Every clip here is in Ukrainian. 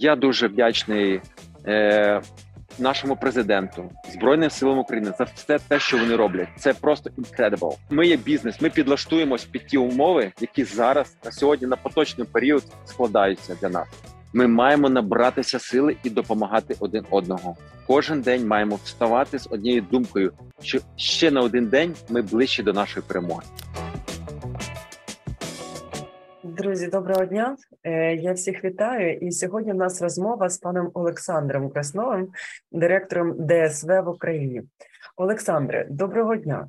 Я дуже вдячний е, нашому президенту, Збройним силам України за все те, що вони роблять. Це просто incredible. Ми є бізнес. Ми підлаштуємось під ті умови, які зараз на сьогодні на поточний період складаються для нас. Ми маємо набратися сили і допомагати один одного. Кожен день маємо вставати з однією думкою, що ще на один день ми ближче до нашої перемоги. Друзі, доброго дня. Е, я всіх вітаю. І сьогодні в нас розмова з паном Олександром Красновим, директором ДСВ в Україні. Олександре, доброго дня.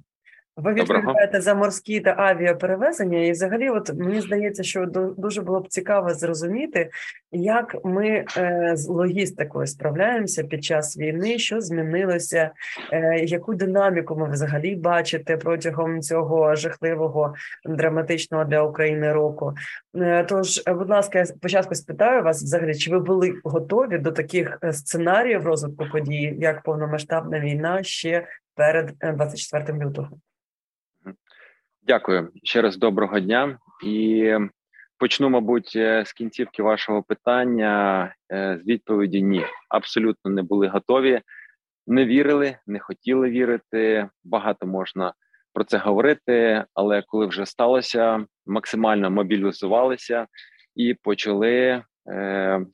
Ви відповідаєте за морські та авіаперевезення, і взагалі, от мені здається, що дуже було б цікаво зрозуміти, як ми е, з логістикою справляємося під час війни, що змінилося, е, яку динаміку ми взагалі бачите протягом цього жахливого драматичного для України року. Е, тож, будь ласка, я спочатку спитаю вас, взагалі, чи ви були готові до таких сценаріїв розвитку подій, як повномасштабна війна ще перед 24 лютого? Дякую ще раз доброго дня і почну, мабуть, е, з кінцівки вашого питання. Е, з відповіді ні, абсолютно не були готові, не вірили, не хотіли вірити. Багато можна про це говорити, але коли вже сталося, максимально мобілізувалися і почали е,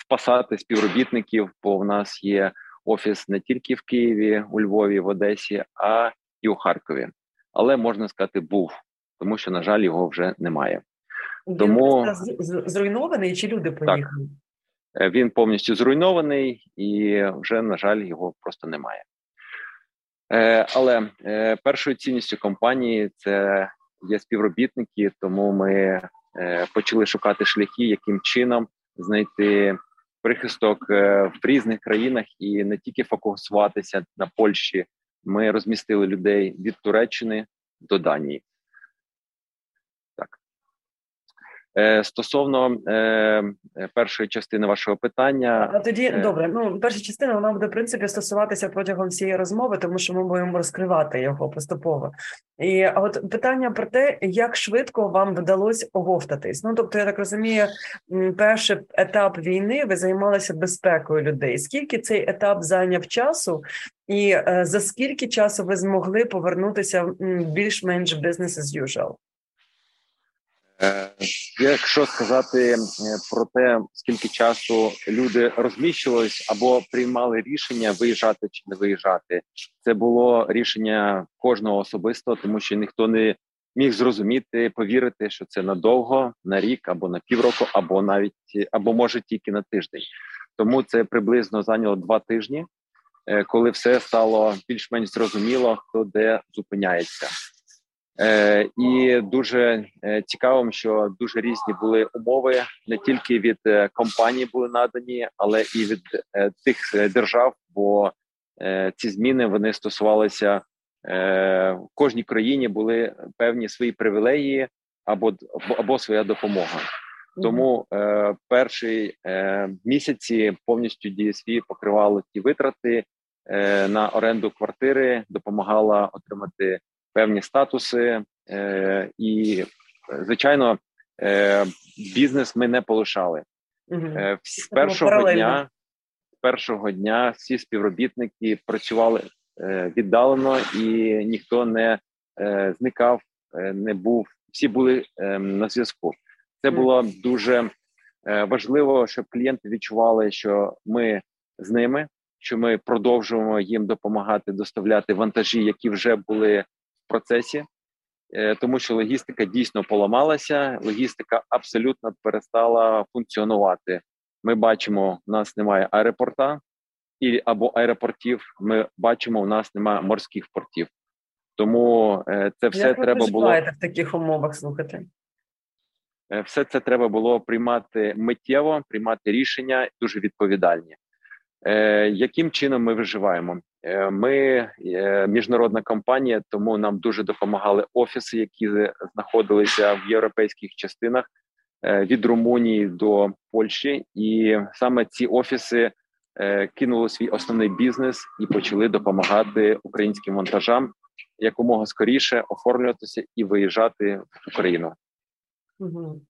спасати співробітників. Бо в нас є офіс не тільки в Києві, у Львові, в Одесі, а і у Харкові але можна сказати, був, тому що, на жаль, його вже немає. Він Тому зруйнований чи люди поїхали? Так, е, Він повністю зруйнований і вже, на жаль, його просто немає. Е, але е, першою цінністю компанії це є співробітники, тому ми почали шукати шляхи, яким чином знайти прихисток в різних країнах і не тільки фокусуватися на Польщі ми розмістили людей від Туреччини до Данії. Так. Е, стосовно е, першої частини вашого питання, а тоді е... добре. Ну перша частина вона буде в принципі стосуватися протягом всієї розмови, тому що ми будемо розкривати його поступово. І а от питання про те, як швидко вам вдалося оговтатись. Ну тобто, я так розумію, перший етап війни ви займалися безпекою людей. Скільки цей етап зайняв часу, і е, за скільки часу ви змогли повернутися більш-менш business as usual? Е, якщо сказати е, про те, скільки часу люди розміщувались або приймали рішення виїжджати чи не виїжджати, це було рішення кожного особисто, тому що ніхто не міг зрозуміти, повірити, що це надовго, на рік або на півроку, або навіть або може тільки на тиждень. Тому це приблизно зайняло два тижні, е, коли все стало більш-менш зрозуміло, хто де зупиняється. Е, І дуже е, цікавим, що дуже різні були умови не тільки від е, компаній були надані, але і від тих держав. Бо е, ці зміни вони стосувалися е, в кожній країні були певні свої привілеї або або своя допомога. Тому е, перші е, місяці повністю DSV покривало ті витрати е, на оренду квартири, допомагала отримати певні статуси, е, і звичайно, е, бізнес ми не полишали угу. е, з першого дня. З першого дня всі співробітники працювали е, віддалено, і ніхто не е, зникав, е, не був. Всі були е, на зв'язку. Це було дуже е, важливо, щоб клієнти відчували, що ми з ними, що ми продовжуємо їм допомагати доставляти вантажі, які вже були процесі, е, тому що логістика дійсно поламалася. Логістика абсолютно перестала функціонувати. Ми бачимо, у нас немає аеропорта і або аеропортів. Ми бачимо, у нас немає морських портів. Тому е, це все Як треба ви було в таких умовах. Слухати е, все це треба було приймати миттєво, приймати рішення дуже відповідальні. Яким чином ми виживаємо? Е, ми е, міжнародна компанія, тому нам дуже допомагали офіси, які знаходилися в європейських частинах е, від Румунії до Польщі, і саме ці офіси кинули свій основний бізнес і почали допомагати українським вантажам якомога скоріше оформлюватися і виїжджати в Україну. Угу.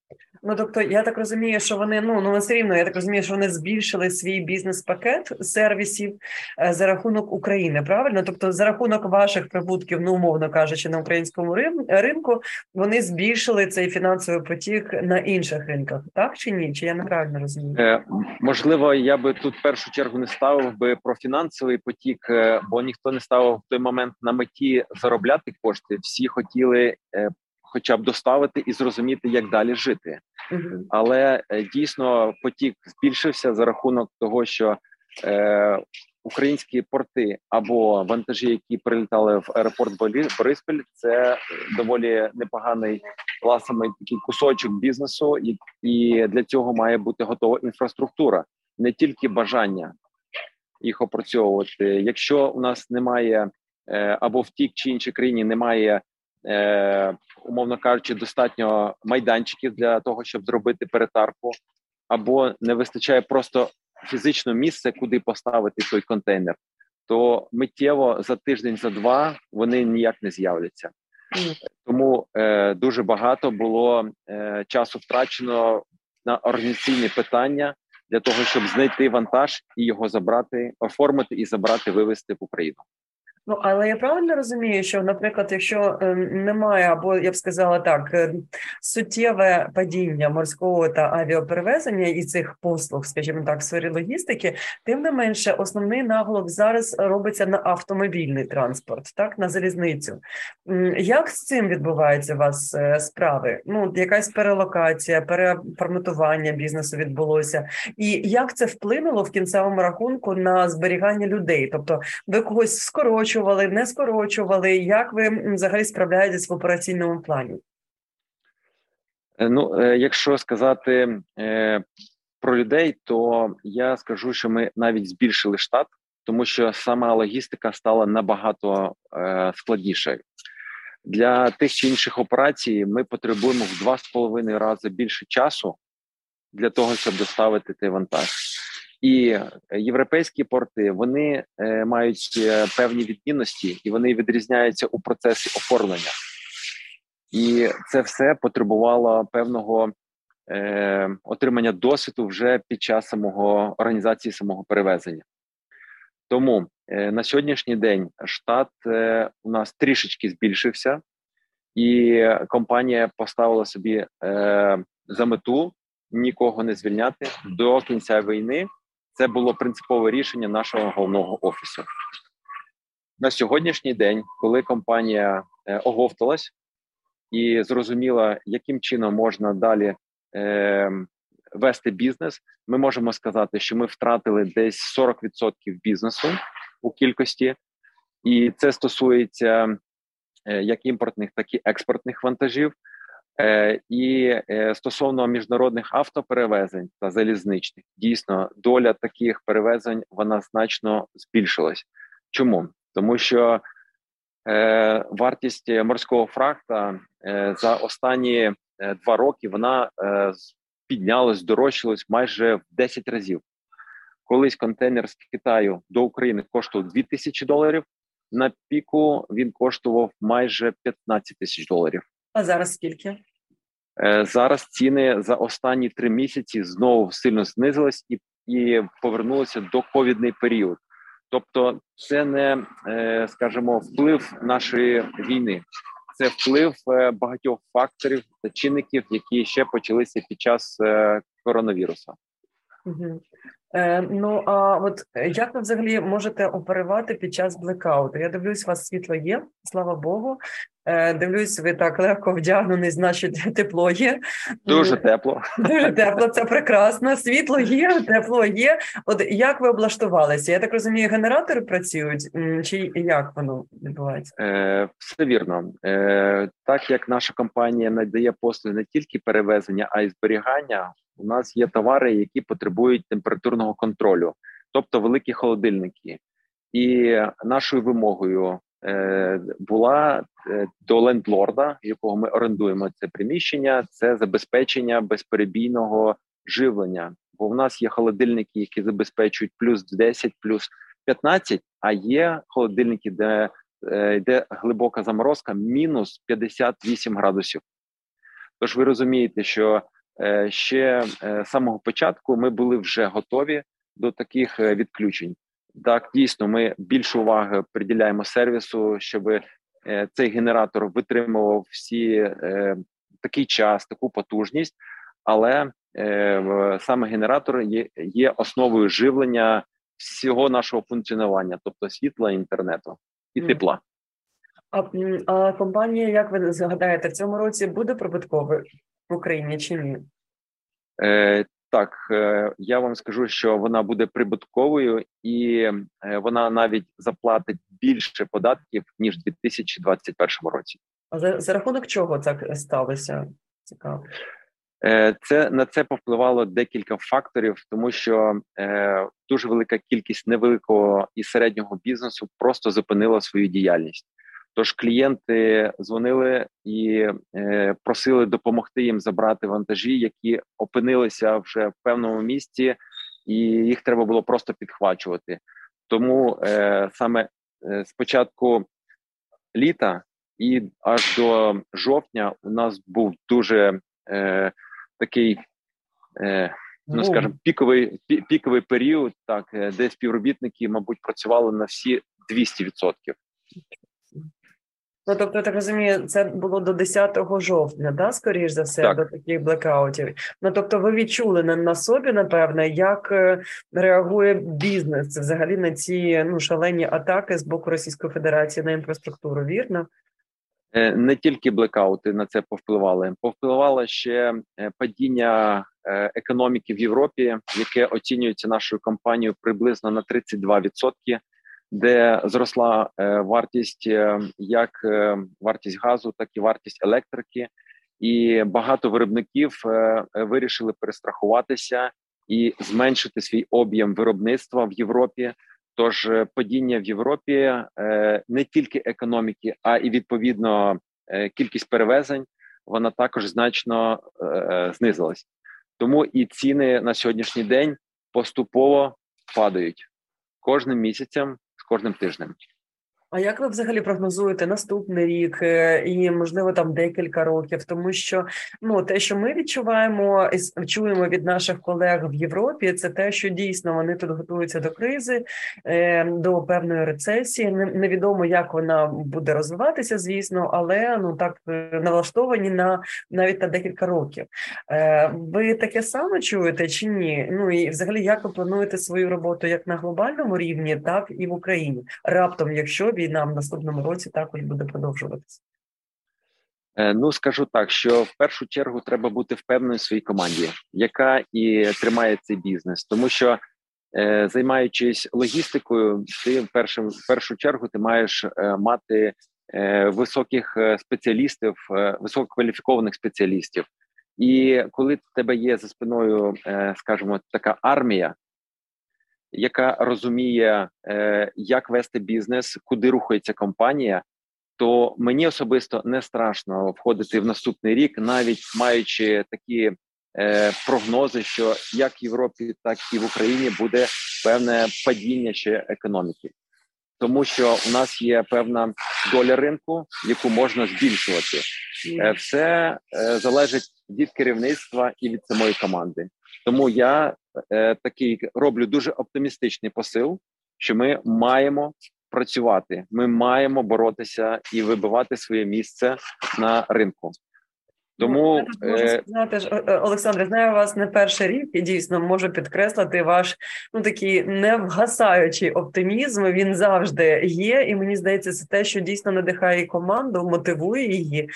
Ну тобто, я так розумію, що вони ну ну все рівно. Я так розумію, що вони збільшили свій бізнес-пакет сервісів е, за рахунок України. Правильно, тобто, за рахунок ваших прибутків, ну умовно кажучи, на українському ринку, вони збільшили цей фінансовий потік на інших ринках, так чи ні? Чи я неправильно розумію? Е, можливо, я би тут в першу чергу не ставив би про фінансовий потік, е, бо ніхто не ставив в той момент на меті заробляти кошти. Всі хотіли е, хоча б доставити і зрозуміти, як далі жити. Але е, дійсно потік збільшився за рахунок того, що е, українські порти або вантажі, які прилітали в аеропорт Бориспіль, це доволі непоганий ласами такий кусочок бізнесу, і, і для цього має бути готова інфраструктура, не тільки бажання їх опрацьовувати. Якщо у нас немає е, або в тій чи іншій країні немає е, умовно кажучи, достатньо майданчиків для того, щоб зробити перетарку, або не вистачає просто фізично місце, куди поставити той контейнер, то миттєво за тиждень, за два вони ніяк не з'являться. Тому е, дуже багато було е, часу втрачено на організаційні питання для того, щоб знайти вантаж і його забрати, оформити і забрати, вивезти в Україну. Ну але я правильно розумію, що, наприклад, якщо е, немає, або я б сказала так, е, суттєве падіння морського та авіаперевезення і цих послуг, скажімо так, в сфері логістики, тим не менше, основний наголок зараз робиться на автомобільний транспорт, так на залізницю. Як з цим відбуваються у вас е, справи? Ну, якась перелокація, переформатування бізнесу відбулося, і як це вплинуло в кінцевому рахунку на зберігання людей? Тобто, ви когось скорочуєте, скорочували, не скорочували? Як ви взагалі справляєтесь в операційному плані? Е, ну, е, якщо сказати е, про людей, то я скажу, що ми навіть збільшили штат, тому що сама логістика стала набагато складнішою. Для тих чи інших операцій ми потребуємо в два з половиною рази більше часу для того, щоб доставити цей вантаж. І європейські порти вони е, мають певні відмінності і вони відрізняються у процесі оформлення, і це все потребувало певного е, отримання досвіду вже під час самого організації самого перевезення. Тому е, на сьогоднішній день штат е, у нас трішечки збільшився, і компанія поставила собі е, за мету нікого не звільняти до кінця війни. Це було принципове рішення нашого головного офісу. На сьогоднішній день, коли компанія е, оговталась і зрозуміла, яким чином можна далі е, вести бізнес, ми можемо сказати, що ми втратили десь 40% бізнесу у кількості, і це стосується е, як імпортних, так і експортних вантажів. Е, і е, стосовно міжнародних автоперевезень та залізничних, дійсно доля таких перевезень вона значно збільшилась. Чому? Тому що е, вартість морського фрахта е, за останні два роки вона піднялась, здорожчалась майже в 10 разів. Колись контейнер з Китаю до України коштував 2 тисячі доларів. На піку він коштував майже 15 тисяч доларів. А зараз скільки? Е, зараз ціни за останні три місяці знову сильно знизились і і повернулися до ковідний період. Тобто, це не е, скажімо, вплив нашої війни, це вплив е, багатьох факторів та чинників, які ще почалися під час коронавірусу. Угу. Е, Ну а от як ви взагалі можете оперувати під час блекауту? Я дивлюсь, у вас світло є, слава Богу. Е, Дивлюсь, ви так легко вдягнений, значить, тепло є. Дуже тепло. Дуже тепло, це прекрасно. Світло є, тепло є. От як ви облаштувалися? Я так розумію, генератори працюють, чи як воно відбувається? Е, Все вірно. Е, Так як наша компанія надає послуги не тільки перевезення, а й зберігання у нас є товари, які потребують температурного контролю, тобто великі холодильники. І нашою вимогою е, була е, до лендлорда, якого ми орендуємо це приміщення, це забезпечення безперебійного живлення. Бо в нас є холодильники, які забезпечують плюс 10, плюс 15, а є холодильники, де е, йде глибока заморозка, мінус 58 градусів. Тож ви розумієте, що ще з самого початку ми були вже готові до таких відключень. Так, дійсно, ми більше уваги приділяємо сервісу, щоб цей генератор витримував всі такий час, таку потужність, але саме генератор є, є основою живлення всього нашого функціонування, тобто світла, інтернету і тепла. А, а компанія, як ви згадаєте, в цьому році буде прибутковою в Україні чи ні? Е, Так, е, я вам скажу, що вона буде прибутковою, і е, вона навіть заплатить більше податків ніж у 2021 році. А за, за рахунок чого так сталося? Цікаво. Е, це на це повпливало декілька факторів, тому що е, дуже велика кількість невеликого і середнього бізнесу просто зупинила свою діяльність. Тож клієнти дзвонили і е, просили допомогти їм забрати вантажі, які опинилися вже в певному місці, і їх треба було просто підхвачувати. Тому е, саме е, з початку літа і аж до жовтня у нас був дуже е, такий. Е, Ну, скажімо, піковий піковий період, так е, де співробітники, мабуть, працювали на всі 200%. Ну, тобто, я так розумію, це було до 10 жовтня, да, скоріш за все, так. до таких блекаутів. Ну тобто, ви відчули на, на собі, напевне, як е, реагує бізнес взагалі на ці ну шалені атаки з боку Російської Федерації на інфраструктуру, вірно? Е, не тільки блекаути на це повпливали, повпливало ще е, падіння економіки в Європі, яке оцінюється нашою компанією приблизно на 32% де зросла е, вартість е, як е, вартість газу, так і вартість електрики, і багато виробників вирішили перестрахуватися і зменшити свій об'єм виробництва в Європі. Тож падіння в Європі не тільки економіки, а і відповідно кількість перевезень вона також значно знизилась. Тому і ціни на сьогоднішній день поступово падають кожним місяцем кожним тижнем. А як ви взагалі прогнозуєте наступний рік е, і можливо там декілька років? Тому що ну те, що ми відчуваємо і чуємо від наших колег в Європі, це те, що дійсно вони тут готуються до кризи, е, до певної рецесії. Невідомо, як вона буде розвиватися, звісно, але ну так е, налаштовані на навіть на декілька років. Ви таке саме чуєте чи ні? Ну і взагалі, як ви плануєте свою роботу як на глобальному рівні, так і в Україні раптом, якщо війна в наступному році також буде продовжуватися? Е, ну скажу так, що в першу чергу треба бути впевненою в своїй команді, яка і тримає цей бізнес, тому що е, займаючись логістикою, ти в першу, в першу чергу ти маєш е, мати високих спеціалістів, висококваліфікованих спеціалістів. І коли в тебе є за спиною, скажімо, така армія, яка розуміє, е, як вести бізнес, куди рухається компанія, то мені особисто не страшно входити в наступний рік, навіть маючи такі е, прогнози, що як в Європі, так і в Україні буде певне падіння ще економіки. Тому що у нас є певна доля ринку, яку можна збільшувати, все залежить від керівництва і від самої команди. Тому я е, такий роблю дуже оптимістичний посил, що ми маємо працювати, ми маємо боротися і вибивати своє місце на ринку. Тому ну, можу е, сказати, ж, е, Олександре, знаю вас не перший рік і дійсно можу підкреслити ваш ну такий невгасаючий оптимізм. Він завжди є, і мені здається, це те, що дійсно надихає команду, мотивує її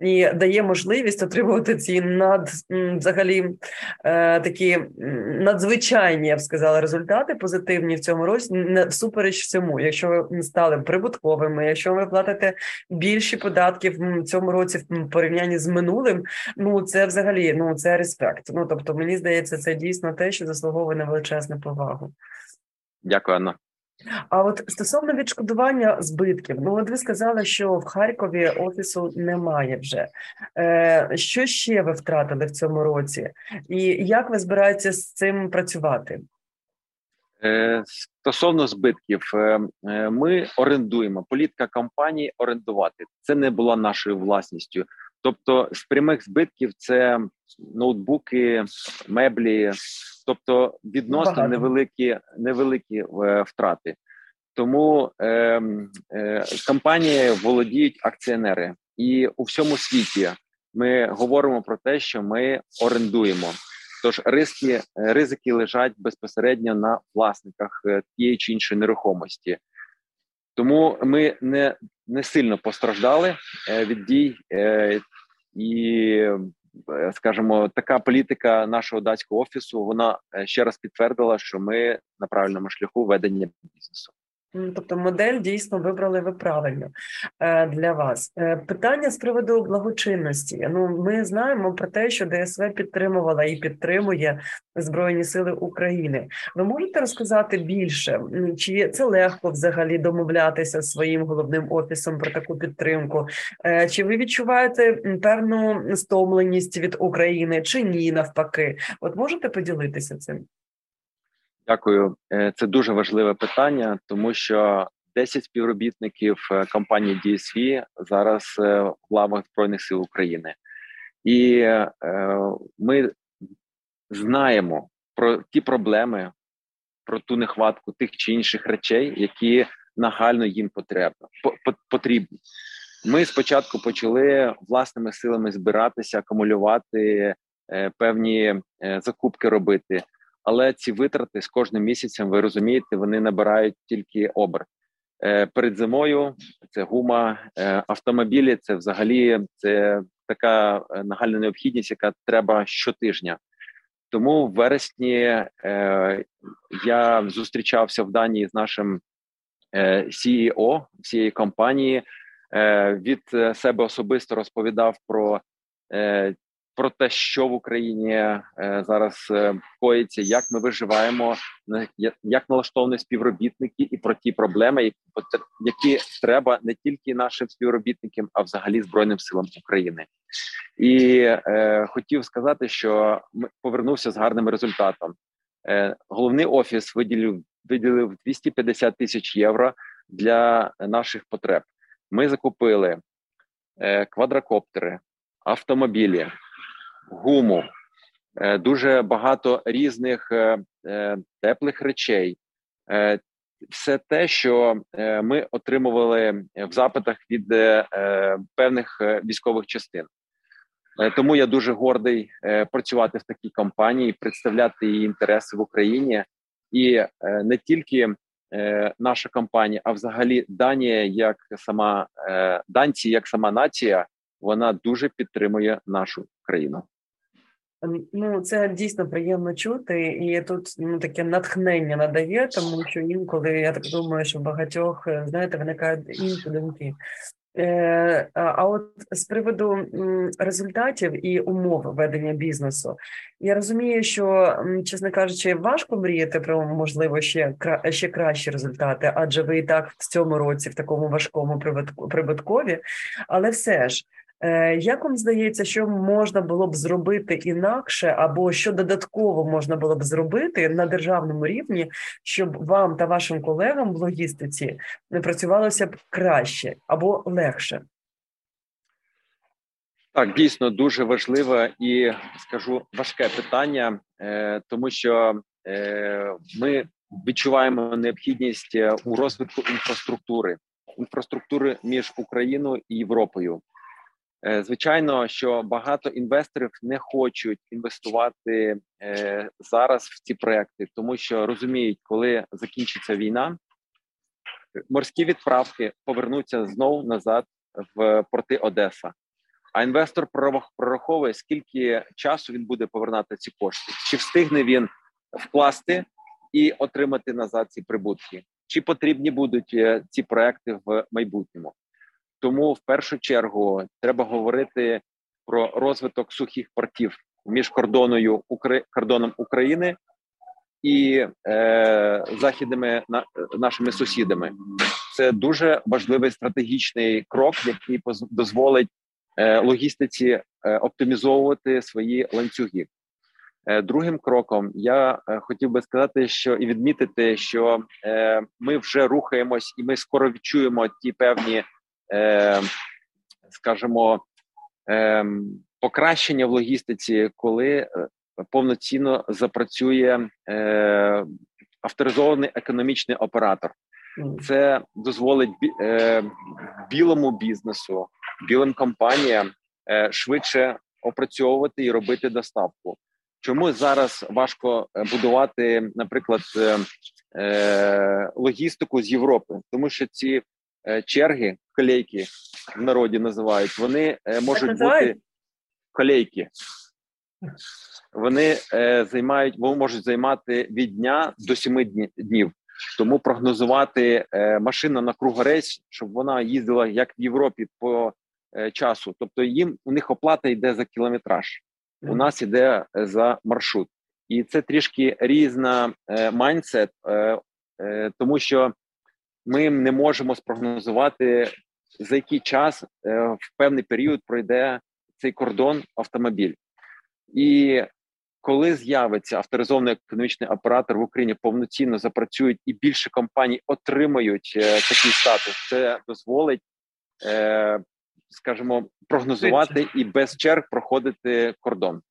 і дає можливість отримувати ці над взагалі е, такі надзвичайні, я б сказала, результати позитивні в цьому році, не всупереч всьому. Якщо ви стали прибутковими, якщо ви платите більші податки в цьому році в порівнянні з минулим, ну це взагалі ну це респект. Ну тобто, мені здається, це дійсно те, що заслуговує на величезну повагу. Дякую, Анна. А от стосовно відшкодування збитків, ну от ви сказали, що в Харкові офісу немає вже. Е, Що ще ви втратили в цьому році, і як ви збираєтеся з цим працювати? Е, Стосовно збитків, е, е ми орендуємо політика компанії орендувати. Це не була нашою власністю. Тобто, з прямих збитків це ноутбуки, меблі, тобто відносно невеликі невеликі е, втрати. Тому е, е, компанії володіють акціонери, і у всьому світі ми говоримо про те, що ми орендуємо. Тож ризики, ризики лежать безпосередньо на власниках е, тієї чи іншої нерухомості. Тому ми не не сильно постраждали е, від дій, е, і скажімо, така політика нашого датського офісу вона ще раз підтвердила, що ми на правильному шляху ведення бізнесу. Тобто модель дійсно вибрали ви правильно е, для вас. Е, питання з приводу благочинності. Ну, ми знаємо про те, що ДСВ підтримувала і підтримує Збройні Сили України. Ви можете розказати більше, чи це легко взагалі домовлятися з своїм головним офісом про таку підтримку? Е, чи ви відчуваєте певну стомленість від України, чи ні, навпаки? От можете поділитися цим? Дякую, е, це дуже важливе питання, тому що 10 співробітників е, компанії DSV зараз е, в лавах збройних сил України, і ми знаємо про ті проблеми, про ту нехватку тих чи інших речей, які нагально їм потрібно потрібні. Ми спочатку почали власними силами збиратися, акумулювати певні закупки робити але ці витрати з кожним місяцем, ви розумієте, вони набирають тільки оберт. Е, перед зимою це гума, е, автомобілі. Це взагалі це така е, нагальна необхідність, яка треба щотижня. Тому в вересні я зустрічався в Данії з нашим CEO цієї компанії. Від себе особисто розповідав про про те, що в Україні е, зараз е, коїться, як ми виживаємо, як налаштовані співробітники, і про ті проблеми, які треба не тільки нашим співробітникам, а взагалі збройним силам України. І е, хотів сказати, що ми повернувся з гарним результатом. Е, Головний офіс виділив виділив 250 тисяч євро для наших потреб. Ми закупили е, квадрокоптери, автомобілі гуму, е, дуже багато різних е, е, теплих речей. Все те, що ми отримували в запитах від певних військових частин. Тому я дуже гордий працювати в такій компанії, представляти її інтереси в Україні, і не тільки наша компанія, а взагалі Данія, як сама данці, як сама нація, вона дуже підтримує нашу країну. Ну, це дійсно приємно чути, і тут ну таке натхнення надає, тому що інколи я так думаю, що багатьох е, знаєте виникають інші думки. Е, а от з приводу результатів і умов ведення бізнесу, я розумію, що чесно кажучи, важко мріяти про можливо ще ще кращі результати, адже ви і так в цьому році в такому важкому прибуткові, але все ж. Е, як вам здається, що можна було б зробити інакше, або що додатково можна було б зробити на державному рівні, щоб вам та вашим колегам в логістиці не працювалося б краще або легше? Так, дійсно дуже важливе і скажу важке питання, е, тому що е, ми відчуваємо необхідність у розвитку інфраструктури, інфраструктури між Україною і Європою. Е, звичайно, що багато інвесторів не хочуть інвестувати е, зараз в ці проекти, тому що розуміють, коли закінчиться війна, морські відправки повернуться знову назад в порти Одеса. А інвестор прораховує, скільки часу він буде повернати ці кошти, чи встигне він вкласти і отримати назад ці прибутки, чи потрібні будуть е, ці проекти в майбутньому. Тому в першу чергу треба говорити про розвиток сухих портів між кордоною кордоном України і е, західними на, нашими сусідами. Це дуже важливий стратегічний крок, який дозволить е, логістиці е, оптимізовувати свої ланцюги. Е, другим кроком я е, хотів би сказати, що і відмітити, що е, ми вже рухаємось, і ми скоро відчуємо ті певні скажімо, ем, покращення в логістиці, коли е, повноцінно запрацює е, авторизований економічний оператор. Це дозволить е, білому бізнесу, білим компаніям е, швидше опрацьовувати і робити доставку. Чому зараз важко е, будувати, наприклад, е, е, логістику з Європи, тому що ці е, черги, колейки в народі називають, вони е, можуть бути колейки. Вони е, займають, можуть займати від дня до сіми днів. Тому прогнозувати е, машину на кругорейс, щоб вона їздила як в Європі по е, часу. Тобто, їм у них оплата йде за кілометраж, у нас йде за маршрут, і це трішки різна майндсет, е, тому що ми не можемо спрогнозувати за який час е, в певний період пройде цей кордон автомобіль. І коли з'явиться авторизований економічний оператор в Україні, повноцінно запрацюють і більше компаній отримають е, такий статус, це дозволить, е, скажімо, прогнозувати і без черг проходити кордон.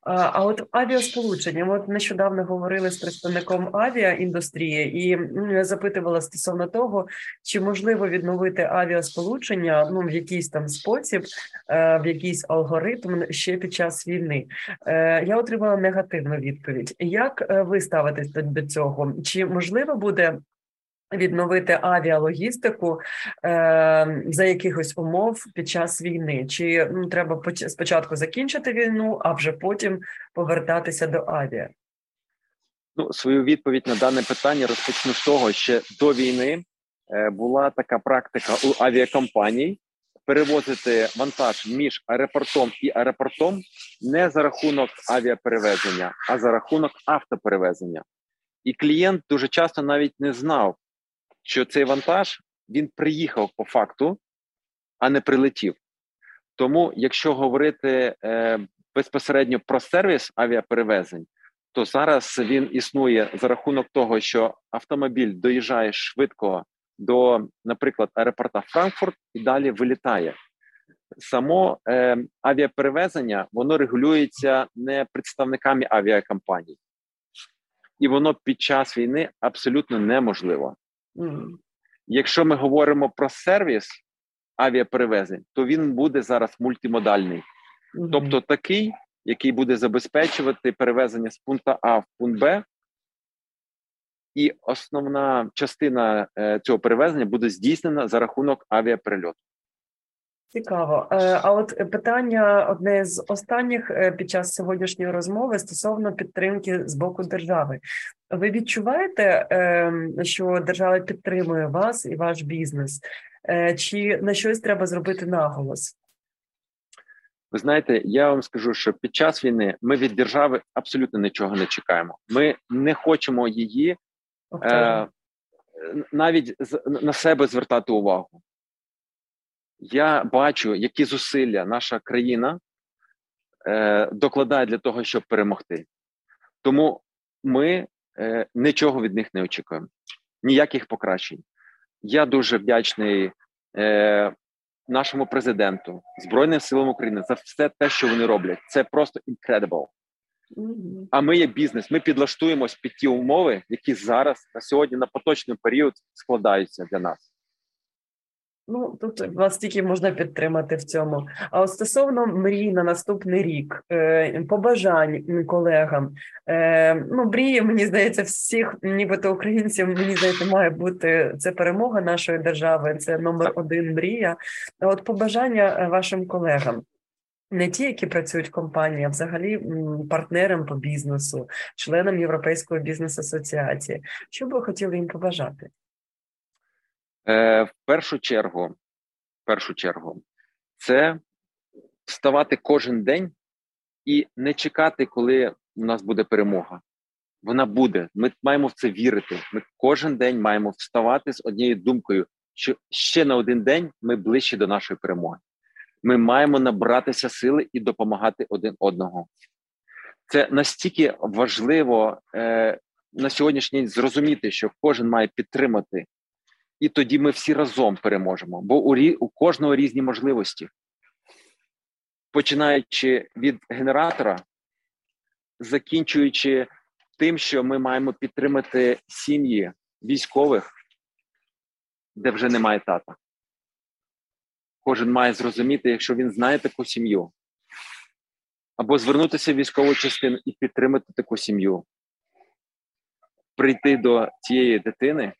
А от авіасполучення, от нещодавно говорили з представником авіаіндустрії і запитувала стосовно того, чи можливо відновити авіасполучення ну в якийсь там спосіб, е, в якийсь алгоритм ще під час війни. Е, я отримала негативну відповідь. Як е, ви ставитесь до цього? Чи можливо буде відновити авіалогістику е, за якихось умов під час війни? Чи ну, треба спочатку закінчити війну, а вже потім повертатися до авіа? Ну, свою відповідь на дане питання розпочну з того, що до війни е, була така практика у авіакомпаній перевозити вантаж між аеропортом і аеропортом не за рахунок авіаперевезення, а за рахунок автоперевезення. І клієнт дуже часто навіть не знав, що цей вантаж він приїхав по факту, а не прилетів. Тому, якщо говорити е, безпосередньо про сервіс авіаперевезень, то зараз він існує за рахунок того, що автомобіль доїжджає швидко до, наприклад, аеропорта Франкфурт і далі вилітає. Само е, авіаперевезення воно регулюється не представниками авіакомпаній, і воно під час війни абсолютно неможливо. Якщо ми говоримо про сервіс авіаперевезень, то він буде зараз мультимодальний, mm-hmm. тобто такий, який буде забезпечувати перевезення з пункту А в пункт Б, і основна частина е, цього перевезення буде здійснена за рахунок авіаперельоту. Цікаво. Е, а от питання одне з останніх е, під час сьогоднішньої розмови стосовно підтримки з боку держави. Ви відчуваєте, ем, що держава підтримує вас і ваш бізнес? Е, чи на щось треба зробити наголос? Ви знаєте, я вам скажу, що під час війни ми від держави абсолютно нічого не чекаємо. Ми не хочемо її е, навіть на себе звертати увагу я бачу, які зусилля наша країна е, докладає для того, щоб перемогти. Тому ми е, нічого від них не очікуємо, ніяких покращень. Я дуже вдячний е, нашому президенту, Збройним силам України за все те, що вони роблять. Це просто incredible. А ми є бізнес. Ми підлаштуємось під ті умови, які зараз на сьогодні на поточний період складаються для нас. Ну тут вас тільки можна підтримати в цьому. А от стосовно мрій на наступний рік, е, побажань колегам, е, ну мрії, мені здається, всіх, нібито українців, мені здається, має бути це перемога нашої держави. Це номер один мрія. А От побажання е, вашим колегам. Не ті, які працюють в компанії, а взагалі партнерам по бізнесу, членам Європейської бізнес-асоціації. Що б ви хотіли їм побажати? Е, В першу чергу, в першу чергу, це вставати кожен день і не чекати, коли у нас буде перемога. Вона буде. Ми маємо в це вірити. Ми кожен день маємо вставати з однією думкою, що ще на один день ми ближче до нашої перемоги. Ми маємо набратися сили і допомагати один одного. Це настільки важливо е, на сьогоднішній день зрозуміти, що кожен має підтримати і тоді ми всі разом переможемо. Бо у у кожного різні можливості. починаючи від генератора, закінчуючи тим, що ми маємо підтримати сім'ї військових, де вже немає тата. Кожен має зрозуміти, якщо він знає таку сім'ю, або звернутися в військову частину і підтримати таку сім'ю, прийти до цієї дитини,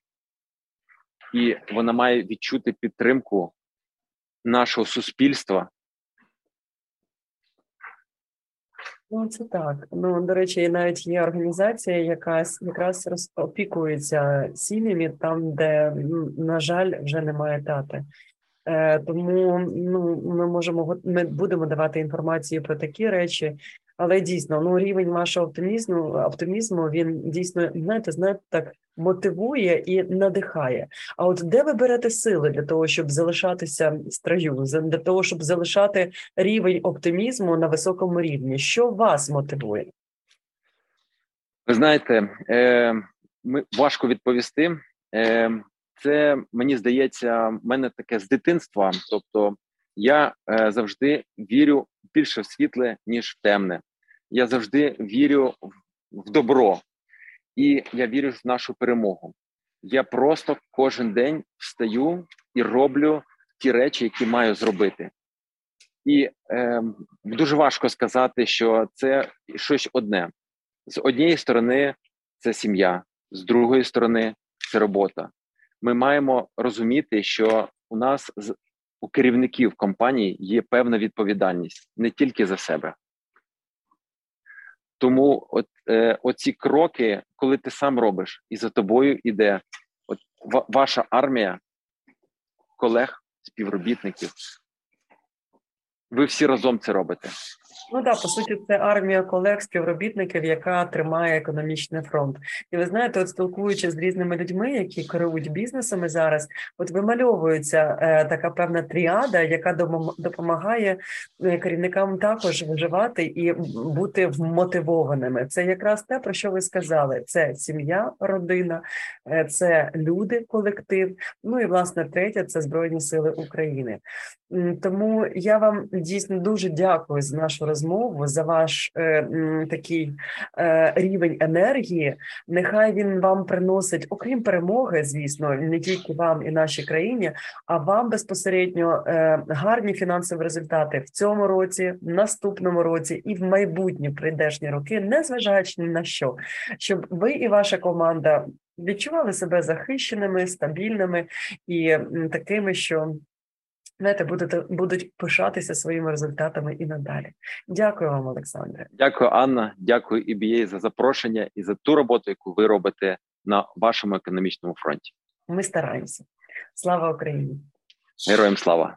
і вона має відчути підтримку нашого суспільства. Ну, це так. Ну, до речі, навіть є організація, яка якраз опікується сім'ями там, де, на жаль, вже немає тати. Е, Тому ну, ми можемо ми будемо давати інформацію про такі речі, але дійсно ну рівень вашого оптимізму оптимізму він дійсно знаєте, знаєте, так мотивує і надихає. А от де ви берете сили для того, щоб залишатися в строю, для того, щоб залишати рівень оптимізму на високому рівні? Що вас мотивує? Ви знаєте, е, ми важко відповісти. Е, Це мені здається, в мене таке з дитинства. Тобто, я е, завжди вірю більше в світле ніж в темне. Я завжди вірю в добро, і я вірю в нашу перемогу. Я просто кожен день встаю і роблю ті речі, які маю зробити. І е, дуже важко сказати, що це щось одне. З однієї сторони, це сім'я, з другої сторони, це робота. Ми маємо розуміти, що у нас у керівників компанії є певна відповідальність не тільки за себе. Тому от, е, оці кроки, коли ти сам робиш, і за тобою іде от ва- ваша армія колег, співробітників. Ви всі разом це робите. Ну так, по суті, це армія колег, співробітників, яка тримає економічний фронт. І ви знаєте, от спілкуючись з різними людьми, які керують бізнесами зараз, от вимальовується е, така певна тріада, яка допомагає е, керівникам також виживати і бути вмотивованими. Це якраз те, про що ви сказали: це сім'я, родина, е, це люди, колектив. Ну і власне третє це збройні сили України. Тому я вам дійсно дуже дякую за нашу розмову, за ваш е, такий е, рівень енергії. Нехай він вам приносить, окрім перемоги, звісно, не тільки вам і нашій країні, а вам безпосередньо е, гарні фінансові результати в цьому році, в наступному році і в майбутні прийдешні роки, незважаючи ні на що, щоб ви і ваша команда відчували себе захищеними, стабільними і такими, що знаєте, будете будуть пишатися своїми результатами і надалі. Дякую вам, Олександре. Дякую, Анна. Дякую EBA за запрошення і за ту роботу, яку ви робите на вашому економічному фронті. Ми стараємося. Слава Україні! Героям слава!